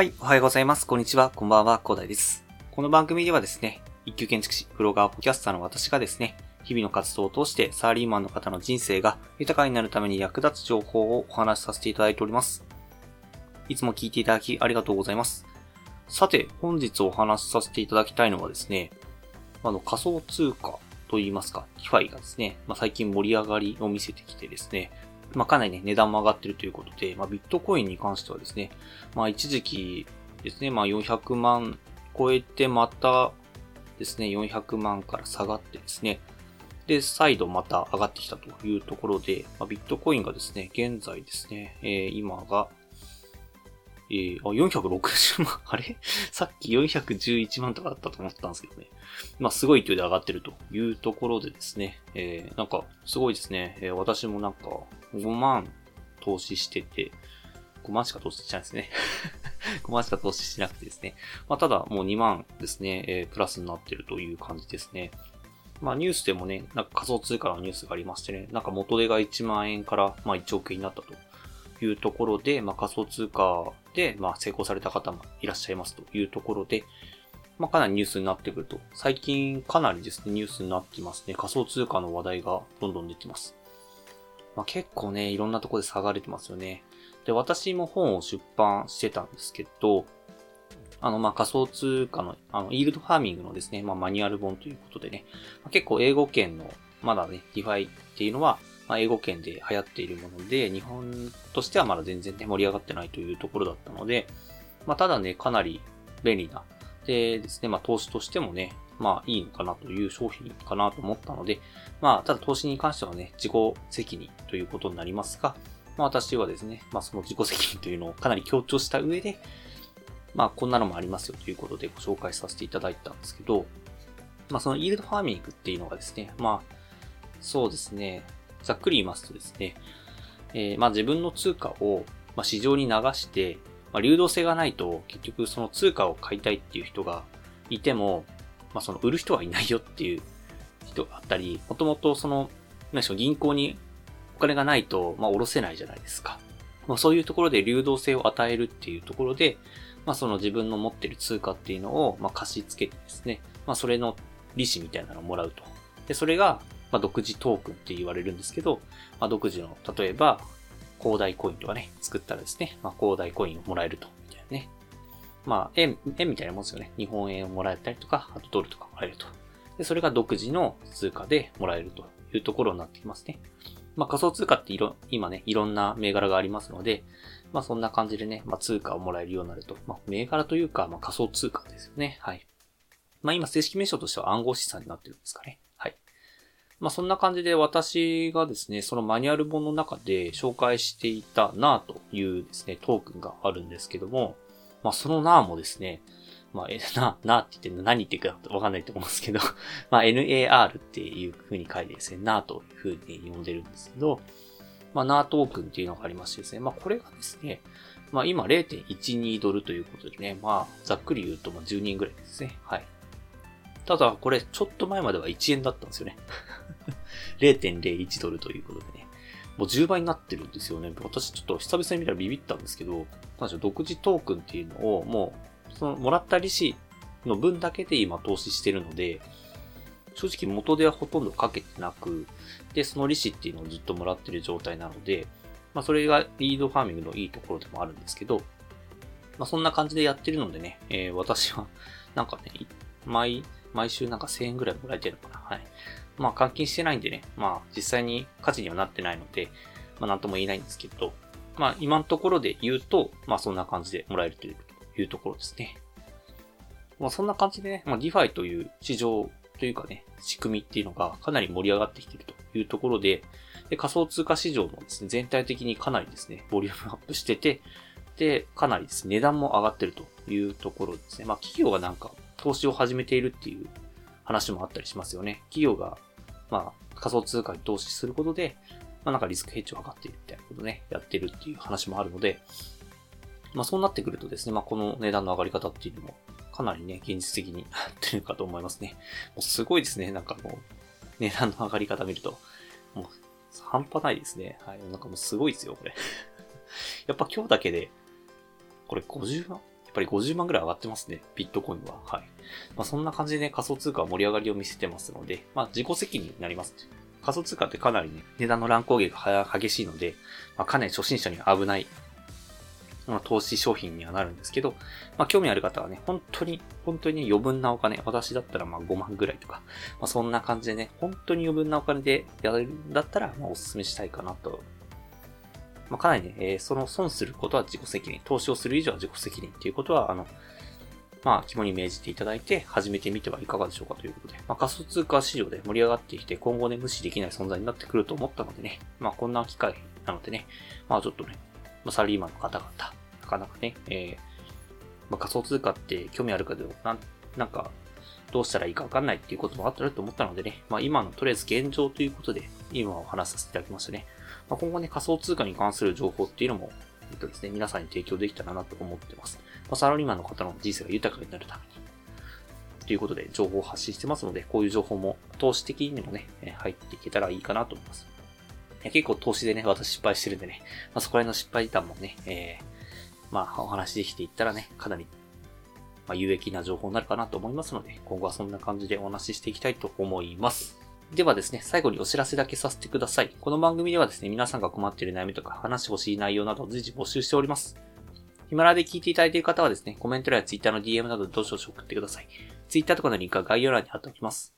はい、おはようございます。こんにちは。こんばんは。コーダイです。この番組ではですね、一級建築士、ブロガー、ポッドキャスターの私がですね、日々の活動を通してサラリーマンの方の人生が豊かになるために役立つ情報をお話しさせていただいております。いつも聞いていただきありがとうございます。さて、本日お話しさせていただきたいのはですね、あの仮想通貨といいますか、 DeFi がですね、まあ、最近盛り上がりを見せてきてですね、まあ、かなりね、値段も上がってるということで、まあ、ビットコインに関してはですね、まあ、一時期ですね、まあ、400万超えてまたですね、400万から下がってですね、で、再度また上がってきたというところで、まあ、ビットコインがですね、現在ですね、えー今が、えー、あ、460万、あれ？さっき411万とかだったと思ったんですけどね。まあ、すごい勢いで上がってるというところでですね、えー、なんか、すごいですね、えー私もなんか、5万投資してて、5万しか投資しないですね。5万しか投資しなくてですね。まあ、ただ、もう2万ですね、えープラスになってるという感じですね。まあ、ニュースでもね、なんか仮想通貨のニュースがありましてね、なんか元手が1万円から、まあ、1億円になったというところで、まあ、仮想通貨で、まあ、成功された方もいらっしゃいますというところで、まあ、かなりニュースになってくると。最近かなりですね、ニュースになってますね。仮想通貨の話題がどんどん出てます。まあ、結構ね、いろんなところで差が出てますよね。で、私も本を出版してたんですけど、あの、ま、仮想通貨の、あの、 yield farming のですね、まあ、マニュアル本ということでね、ま結構英語圏の、まだね、 DeFi っていうのは、まあ、英語圏で流行っているもので、日本としてはまだ全然ね、盛り上がってないというところだったので、まあ、ただね、かなり便利な、でですね、まあ、投資としてもね、まあ、いいのかなという商品かなと思ったので、まあ、ただ投資に関してはね、自己責任ということになりますが、まあ、私はですね、まあ、その自己責任というのをかなり強調した上で、まあ、こんなのもありますよということでご紹介させていただいたんですけど、まあ、そのイールドファーミングっていうのがですね、まあ、そうですね、ざっくり言いますとですね、えーまあ、自分の通貨を、まあ、市場に流して、まあ、流動性がないと結局その通貨を買いたいっていう人がいても、まあ、その売る人はいないよっていう人があったり、もともとその、何でしょう、銀行にお金がないと、まあ、下ろせないじゃないですか。まあ、そういうところで流動性を与えるっていうところで、まあ、その自分の持ってる通貨っていうのを、まあ、貸し付けてですね、まあ、それの利子みたいなのをもらうと。で、それが、まあ、独自トークンって言われるんですけど、まあ、独自の、例えば、広大コインとかね、作ったらですね、まあ、広大コインをもらえると、みたいなね。まあ、円、円みたいなもんですよね。日本円をもらえたりとか、あとドルとかもらえると。で、それが独自の通貨でもらえるというところになってきますね。まあ、仮想通貨っていろ、今ね、いろんな銘柄がありますので、まあ、そんな感じでね、まあ、通貨をもらえるようになると。まあ、銘柄というか、まあ、仮想通貨ですよね。はい。まあ、今、正式名称としては暗号資産になってるんですかね。まあ、そんな感じで私がですね、そのマニュアル本の中で紹介していた NAR というですね、トークンがあるんですけども、まあ、その NAR もですね、まあ、え、な、なって言って何言ってるかわかんないと思うんですけど、まあ、NAR っていう風に書いてですね、NAR という風に呼んでるんですけど、まあ、NAR トークンっていうのがありましてですね、まあ、これがですね、まあ、今0.12ドルということでね、まあ、ざっくり言うと、まあ、10人ぐらいですね。はい。ただ、これ、ちょっと前までは1円だったんですよね。0.01ドルということでね。もう10倍になってるんですよね。私ちょっと久々に見たらビビったんですけど、なんでしょう、独自トークンっていうのをもう、そのもらった利子の分だけで今投資してるので、正直元ではほとんどかけてなく、で、その利子っていうのをずっともらってる状態なので、まあそれがリードファーミングのいいところでもあるんですけど、まあそんな感じでやってるのでね、えー私はなんかね、毎、毎週なんか1000円ぐらいもらえてるのかな。はい。まあ換金してないんでね、まあ実際に価値にはなってないので、まあなんとも言えないんですけど、まあ今のところで言うと、まあそんな感じでもらえるというところですね。まあそんな感じでね、まあ DeFi という市場というかね、仕組みっていうのがかなり盛り上がってきているというところで、で仮想通貨市場もですね、全体的にかなりですね、ボリュームアップしてて、で、かなりですね、値段も上がってるというところですね。まあ企業がなんか投資を始めているっていう話もあったりしますよね。企業が、まあ仮想通貨に投資することで、まあなんかリスクヘッジを上がっているみたいなことね、やってるっていう話もあるので、まあそうなってくるとですね、まあこの値段の上がり方っていうのもかなりね、現実的に なってるかと思いますね。もうすごいですね、なんかもう、値段の上がり方見ると、もう半端ないですね。はい。なんかもうすごいですよ、これ。やっぱ今日だけで、これ50万っぱり50万ぐらい上がってますね。ビットコインは。はい。まあ、そんな感じでね、仮想通貨は盛り上がりを見せてますので、まあ、自己責任になります。仮想通貨ってかなりね、値段の乱高下が激しいので、まあ、かなり初心者には危ないまあ、投資商品にはなるんですけど、まあ、興味ある方はね、本当に、本当に余分なお金、私だったらまあ5万ぐらいとか、まあ、そんな感じでね、本当に余分なお金でやるんだったら、まあ、お勧めしたいかなと。まあ、かなりね、えー、その損することは自己責任、投資をする以上は自己責任っていうことは、あの、まあ、肝に銘じていただいて、始めてみてはいかがでしょうかということで、まあ、仮想通貨市場で盛り上がってきて、今後ね、無視できない存在になってくると思ったのでね、まあ、こんな機会なのでね、まあ、ちょっとね、まあ、サラリーマンの方々、なかなかね、えー、まあ、仮想通貨って興味あるかでも、なん、なんか、どうしたらいいかわかんないっていうこともあったらと思ったのでね、まあ今のとりあえず現状ということで、今お話しさせていただきましたね。ま、今後ね、仮想通貨に関する情報っていうのも、えっとですね、皆さんに提供できたらなと思ってます。ま、サラリーマンの方の人生が豊かになるために。ということで、情報を発信してますので、こういう情報も投資的にもね、入っていけたらいいかなと思います。結構投資でね、私失敗してるんでね、まあ、そこら辺の失敗談もね、えー、まあ、お話できていったらね、かなり、ま、有益な情報になるかなと思いますので、今後はそんな感じでお話ししていきたいと思います。ではですね、最後にお知らせだけさせてください。この番組ではですね、皆さんが困っている悩みとか話してほしい内容などを随時募集しております。ヒマラで聞いていただいている方はですね、コメント欄や Twitter の DM などでどしどし送ってください。Twitter とかのリンクは概要欄に貼っておきます。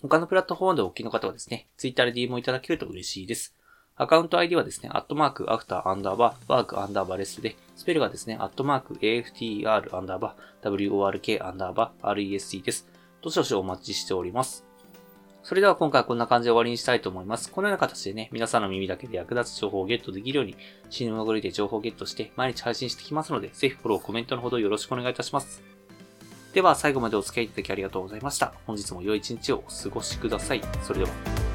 他のプラットフォームでお聞きの方はですね、Twitter で DM をいただけると嬉しいです。アカウント ID はですね、アットマーク、アフター、アンダーバー、ワーク、アンダーバーレスで、スペルがですね、アットマーク、AFTR、アンダーバー、WORK、アンダーバー、REST です。どしどしお待ちしております。それでは今回はこんな感じで終わりにしたいと思います。このような形でね、皆さんの耳だけで役立つ情報をゲットできるように、死ぬまぐりで情報をゲットして毎日配信してきますので、ぜひフォロー、コメントのほどよろしくお願いいたします。では最後までお付き合いいただきありがとうございました。本日も良い一日をお過ごしください。それでは。